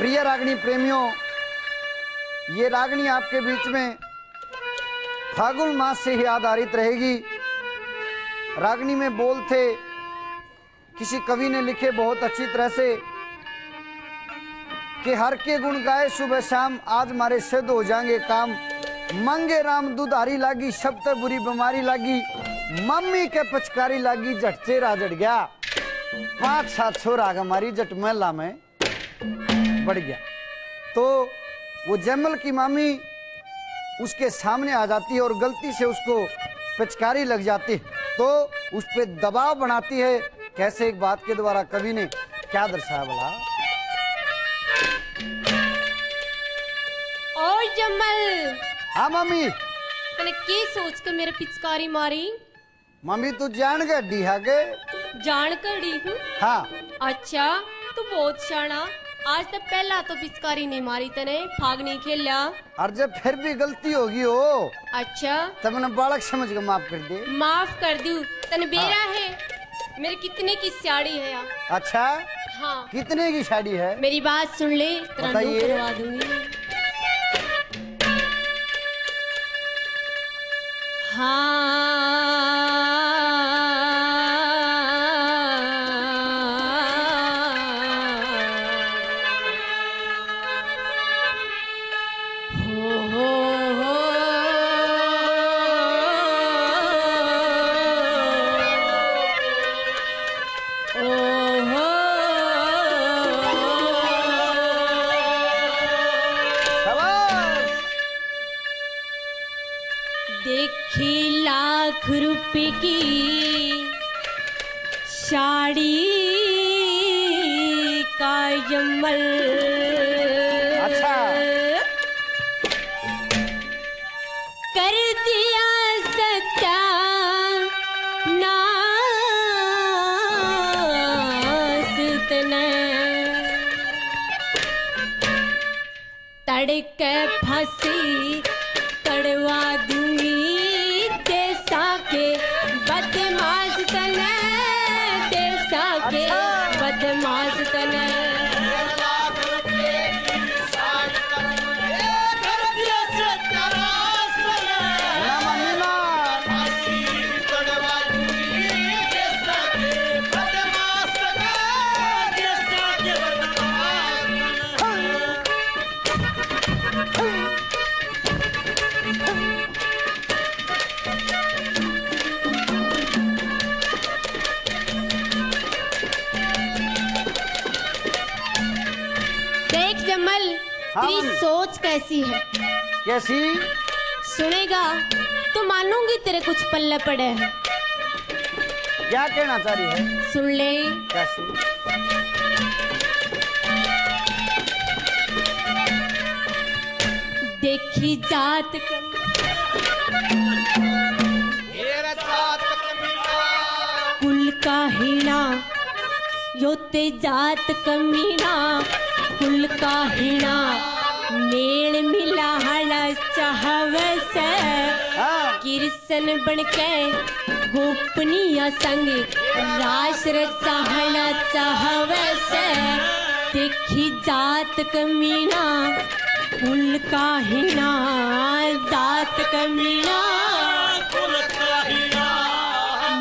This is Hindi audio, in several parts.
प्रिय रागनी प्रेमियों, ये रागनी आपके बीच में फागुन मास से ही आधारित रहेगी। रागनी में बोल थे, किसी कवि ने लिखे बहुत अच्छी तरह से कि हर के गुण गाए, सुबह शाम आज मारे सिद्ध हो जाएँगे काम। मंगे राम दुधारी लागी, शब्द बुरी बीमारी लागी, मम्मी के पचकारी लागी झट चेहरा जट गया पाँच सात छोरा हमारी जट में। बढ़ गया। तो वो जैमल की मामी उसके सामने आ जाती है और गलती से उसको पिचकारी लग जाती है। तो उस पर दबाव बनाती है। कैसे एक बात के द्वारा कवि ने क्या दर्शाया बोला ओ जमल हाँ मम्मी तने की सोच के मेरे पिचकारी मारी? मम्मी तू जान के डी है के जान कर दी हूँ? हाँ। अच्छा तू बहुत शाना। आज तक पहला तो पिचकारी नहीं मारी तने फाग नहीं खेला। और जब फिर भी गलती होगी हो अच्छा। तब मैंने बालक समझ के माफ़ कर दे। माफ़ कर दू? तने बेरा है। मेरे कितने की साड़ी है यार। अच्छा? हाँ। कितने की साड़ी है? मेरी बात सुन ले करवा दूँगी। हाँ। जमल कैसी है। कैसी? सुनेगा तो मानूँगी तेरे कुछ पल्ले पड़े। हैं क्या कहना चाह रही है? सुन ले। कैसी? देखी जात कुल का हीना योते जात कमीना कुल का हीना। मेल मिला हला चाहवस। हाँ। किरसन बनके गोपनीय संग रास रचाहना चाहवस। देखी जात कमीना कुल का हीना जात कमीना कुल का हिना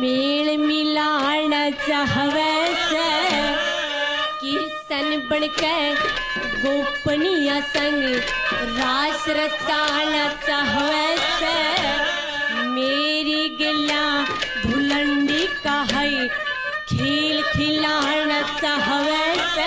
मेल मिलान चाहवस। किसन बनके गोपनीय संग रास रचान चाहवस मेरी गिला भुलंडी का है खेल खिलान चाहवस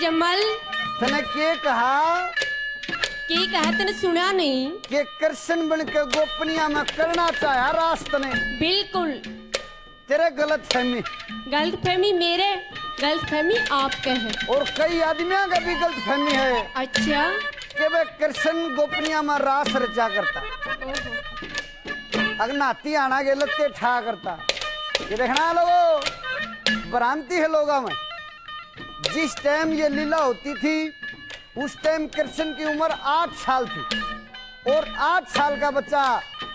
बोली जम्मल तने के कहा? की कहा तने सुना नहीं। के कृष्ण बन के गोपनीय में करना चाहा रास्त ने? बिल्कुल। तेरे गलत फहमी। गलत फहमी मेरे गलत फहमी आपके है। और कई आदमियों का भी गलत फहमी है। अच्छा। के वे कृष्ण गोपनीय में रास रचा करता। अगर नाती आना के लत्ते ठा करता। ये देखना लोगो भ्रांति है लोगों में। जिस टाइम ये लीला होती थी उस टाइम कृष्ण की उम्र आठ साल थी। और आठ साल का बच्चा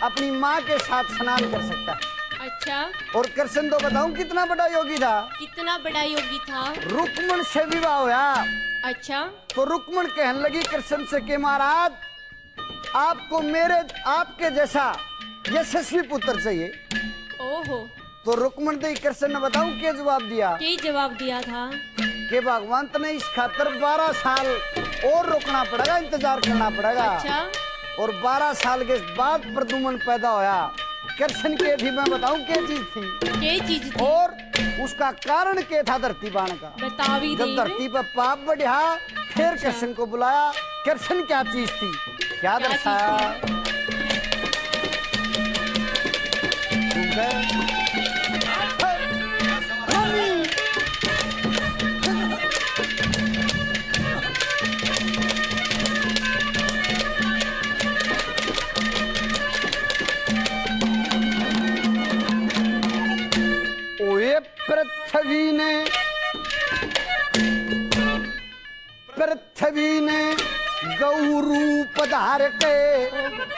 अपनी माँ के साथ स्नान कर सकता है। अच्छा। और कृष्ण तो बताऊँ कितना बड़ा योगी था। कितना बड़ा योगी था। रुक्मण से विवाह होया अच्छा। तो रुक्मण कहने लगी कृष्ण से के महाराज आपको मेरे आपके जैसा यशस्वी पुत्र चाहिए। ओहो। तो रुक्मण देवी कृष्ण ने बताऊँ क्या जवाब दिया? की जवाब दिया था? कि भगवंत ने इस खातर 12 साल और रुकना पड़ेगा इंतज़ार करना पड़ेगा। अच्छा। और 12 साल के बाद प्रदुमन पैदा होया। कृष्ण के भी मैं बताऊँ क्या चीज़ थी? के चीज़ थी? और उसका कारण क्या था धरती बाण का? बता भी जब धरती पर पाप बढ़ा फिर कृष्ण को बुलाया। कृष्ण क्या चीज़ थी? क्या क्या दर्शाया? पृथ्वी ने पृथ्वी ने गौ रूप धार के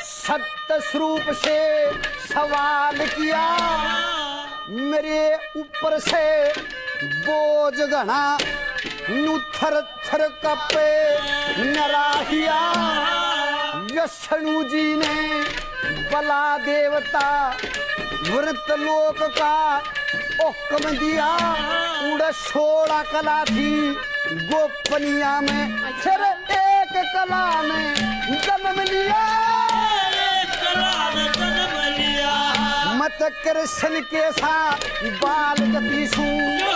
सत्य स्वरूप से सवाल किया। मेरे ऊपर से बोझ घना नु थर थर कपे नराहिया विष्णु जी ने बला देवता वृत लोक का उड़ सोलह कला थी। गोपनिया में, फिर एक कला में जन्म लिया। मत कृष्ण के साथ बाल गति और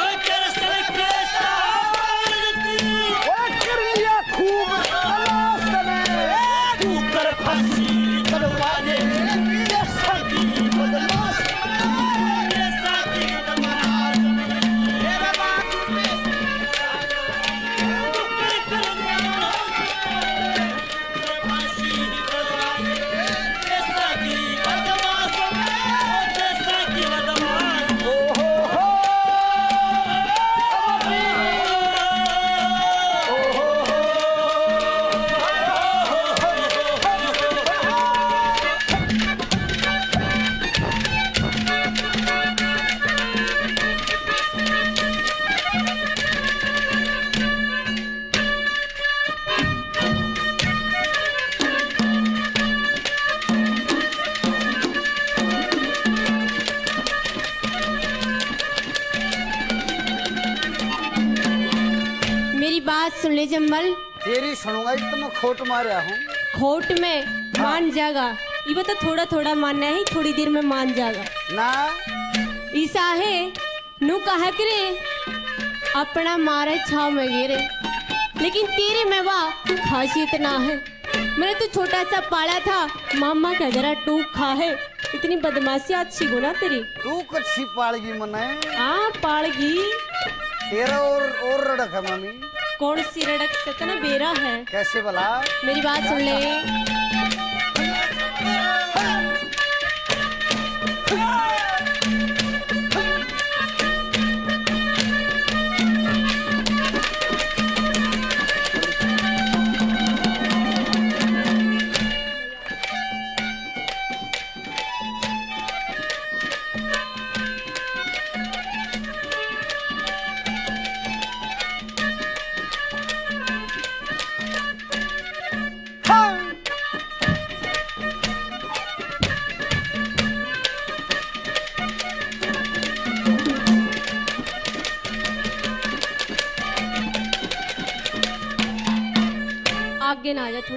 खोट मारा हूँ खोट में मान जागा। ये बता थोड़ा थोड़ा मानना है थोड़ी देर में मान जागा। ना। ईसा है नु कहा करे अपना मारे छाव में गिरे। लेकिन तेरे में वाह खासियत ना है। मैंने तो छोटा सा पाला था मामा का जरा टूक खा है। इतनी बदमाशी अच्छी गुना तेरी। तू कच्छी पाड़गी मने आ पाड़गी तेरा और और रड़क है मम्मी कौन सी रड़क सतना बेरा है? कैसे बोला? मेरी बात सुन ले।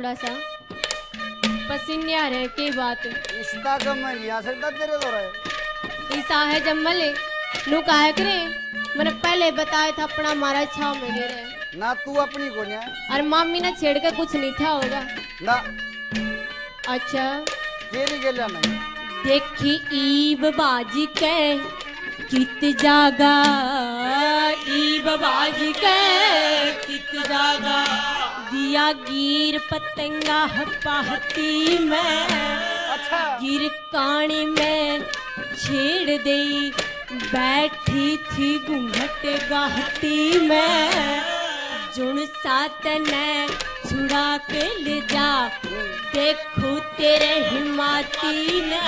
थोड़ा सा पसीने आ रहे के बात रिश्ता का मैं लिया सकता तेरे तो रहे ईसा है जम्मले नु काहे करे मैंने पहले बताया था अपना मारा छाव में गिरे ना तू अपनी को न्याय और मामी ने छेड़ के कुछ नहीं था होगा। ना। अच्छा। तेरी गेला नहीं देखी ईब बाजी के कित जागा ईब बाजी के कित जागा। दिया गिर पतंगा हपाहती में। अच्छा। गिर काणी में छेड़ दे बैठी थी घूंघट गाहती में। जुन सात ने छुड़ा के ले जा। देखो तेरे हिमाती ने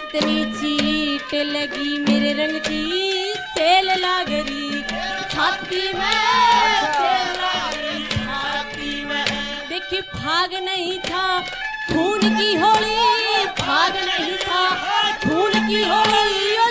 जितनी चीट लगी मेरे रंग की, सेल लागरी। छाती में छाती में। देखी, भाग नहीं था खून की होली, भाग नहीं था खून की होली, ओ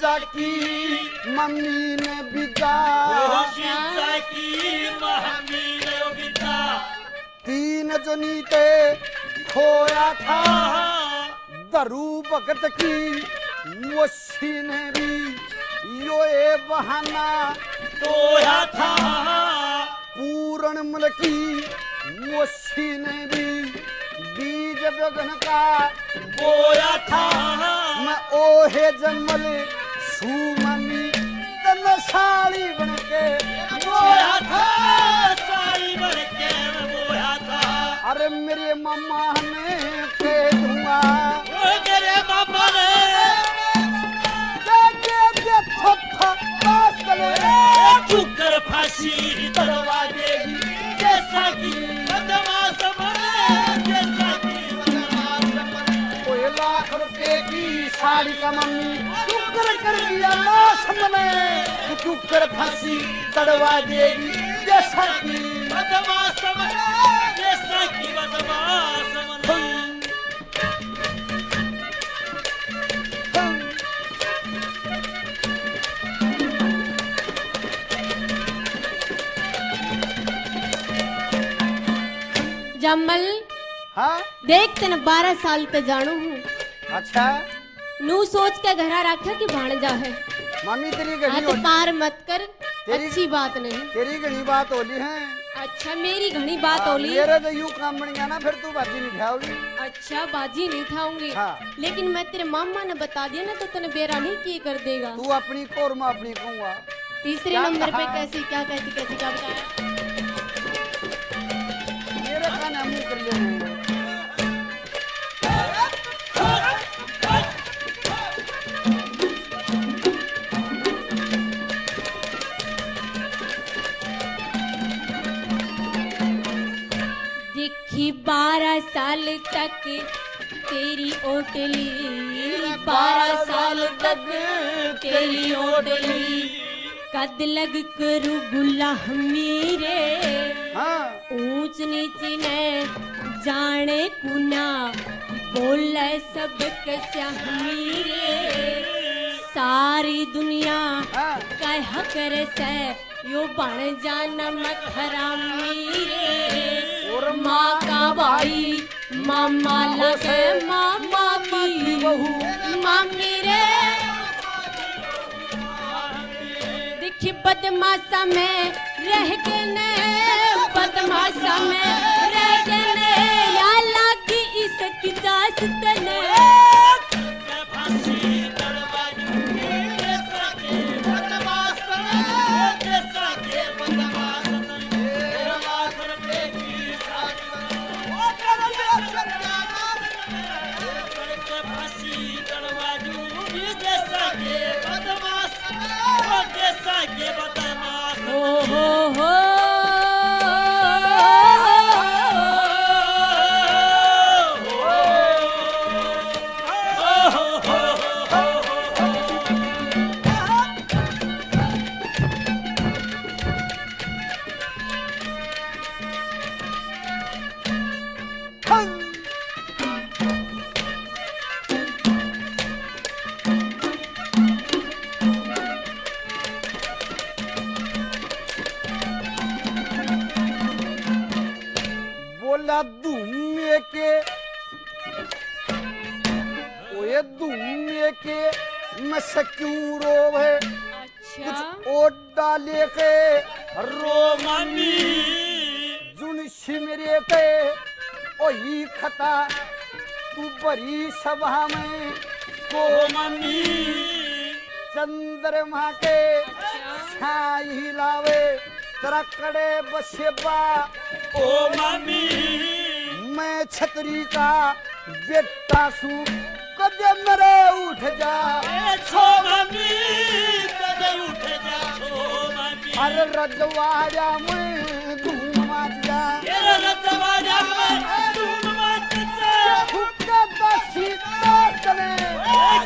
पिज्जा की मम्मी ने पिज्जा। तीन जो नीते खोया था। दरू भगत की वशी ने भी यो ए बहाना तोया पूर्ण मल की वशी ने भी बीज बगन का बोया था। मैं ओहे जमल मम्मी अरे मेरे मम्मा ने के दूँगा। जाके दे थप्पा पास करे फांसी दरवाजे जैसा कि बदमाश बने जैसा कि बदमाश बने। कोई लाख रुपए की साड़ी का मम्मी दिया लाश मने टुकर फांसी तड़वा देगी? जैसा कि बदमाश बने जैसा कि बदमाश जमल हाँ? देख तन बारह साल ते जानू हूँ। अच्छा? नू सोच के घरा रखा कि भाण जा है मम्मी तेरी होली। पार मत कर तेरी- अच्छी बात नहीं। तेरी घनी बात होली है। अच्छा मेरी घनी बात हाँ, होली। मेरे तो यूँ काम बन गया ना फिर तू बाजी नहीं खाओगी। अच्छा बाजी नहीं खाऊँगी। हाँ। लेकिन मैं तेरे मामा ने बता दिया ना तो तने बेरा नहीं किए कर देगा। तू अपनी को और मैं अपनी कहूँगा तीसरे नंबर पे? कैसी क्या कहती कैसी क्या बताया? मेरे खाने मुँह कर लेने बारह साल तक तेरी ओटली बारह साल तक तेरी ओटली। कद लग करू गुलाह मेरे हाँ। ऊंच नीच ने जाने कुना बोले सब कैसा मेरे। सारी दुनिया हाँ। कह कर से यो बन जाना मखरा मेरे। और माँ का भाई, मामा लगे मामा की बहू। मामी रे। दिखी बदमाशा में रह के ने बड़ी सभा में को मम्मी चंद्रमा के छाई लावे तेरा कड़े बसेबा। ओ मम्मी मैं छतरी का बेटा सू कदे मरे उठ जा। ए छो मम्मी कदे उठ जा छो मम्मी अरे रजवाड़ा में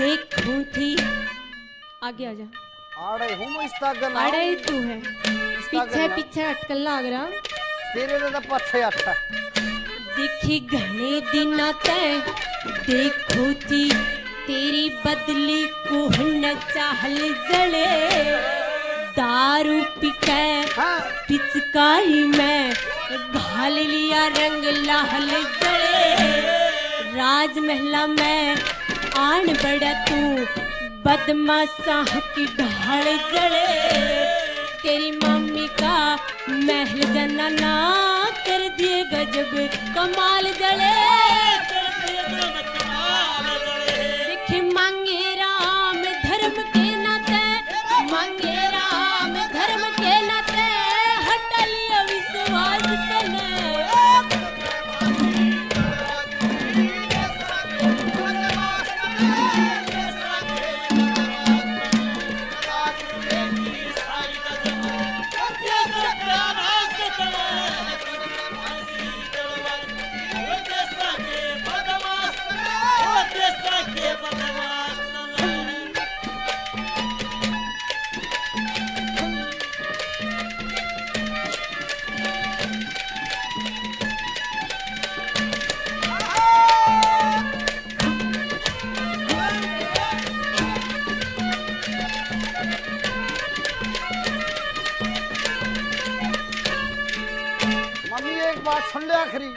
देखूँ थी आगे आ जा आड़े हूँ गला अरे तू है। पीछे पीछे अटकल लाग रहा। तेरे तो पछे अच्छा देखी घने दिना तय देखो थी तेरी बदली को न चाहल जले। दारू पीके हाँ। पिचकारी में घाल लिया रंग लाल जले। राजमहला में आन बड़ा तू बदमाश की ढाल जले। तेरी मम्मी का महल जना ना कर दिए गजब, कमाल जले। सुन ले आखिरी।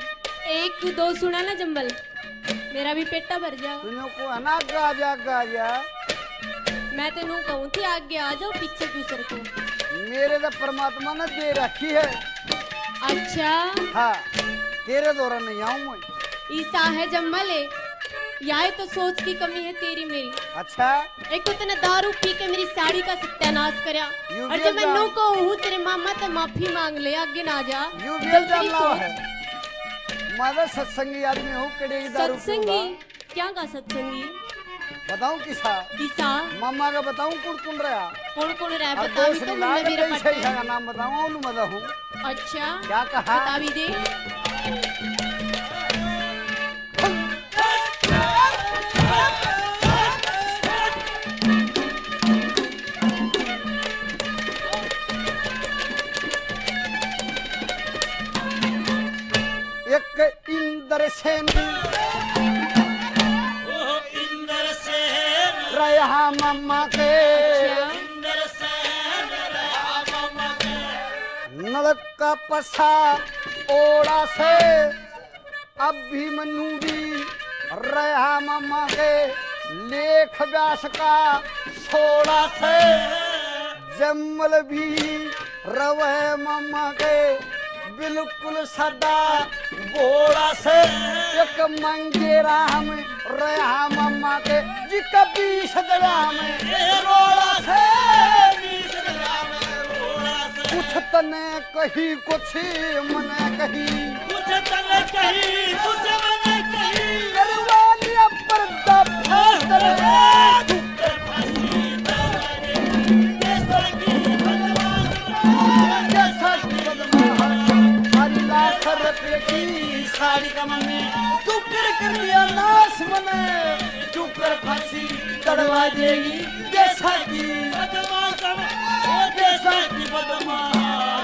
एक तू दो सुना ना जंबल। मेरा भी पेटा भर जा तुझे को है जा गाजा गाजा मैं तेनू कहूँ थी आगे आ जाओ पीछे क्यों सर को। मेरे तो परमात्मा ने दे रखी है। अच्छा। हाँ तेरे दौरा नहीं आऊँ मैं। ईसा है जम्मल है यह तो सोच की कमी है तेरी मेरी। अच्छा। एक तो तने दारू पी के मेरी साड़ी का सत्यानाश करया और जब मैं नू को हूँ तेरे मामा तो माफ़ी मांग ले आगे ना जा। है। तो सत्संगी आदमी हूँ कड़े दारू सत्संगी? क्या का सत्संगी? बताऊँ किसा? किसा? मामा का बताऊँ कुड़ कुड़ रहा? कौन कौन रहा और बता तो के मेरे सही का नाम बताऊँ उन्हें मदा हूँ। अच्छा। क्या कहा? बता भी दे। एक इंद्र सेन। रहा मामा के। नलक का। पसा ओड़ा से। अब भी मनु भी रहा मामा के। लेख व्यास का छोड़ा से। जमल भी रवे मामा के। बिल्कुल सदा गोड़ा से। एक मंगेरा हम रे हम के जी का बीस ग्राम रोड़ा से। कुछ तने कही कुछ मने कही। कुछ तने कही कुछ मने साड़ी का मम्मी। तू कर कर लिया नाश मने कर फांसी तड़वा देगी, जैसा की बदमाश ओ जैसा की बदमाश।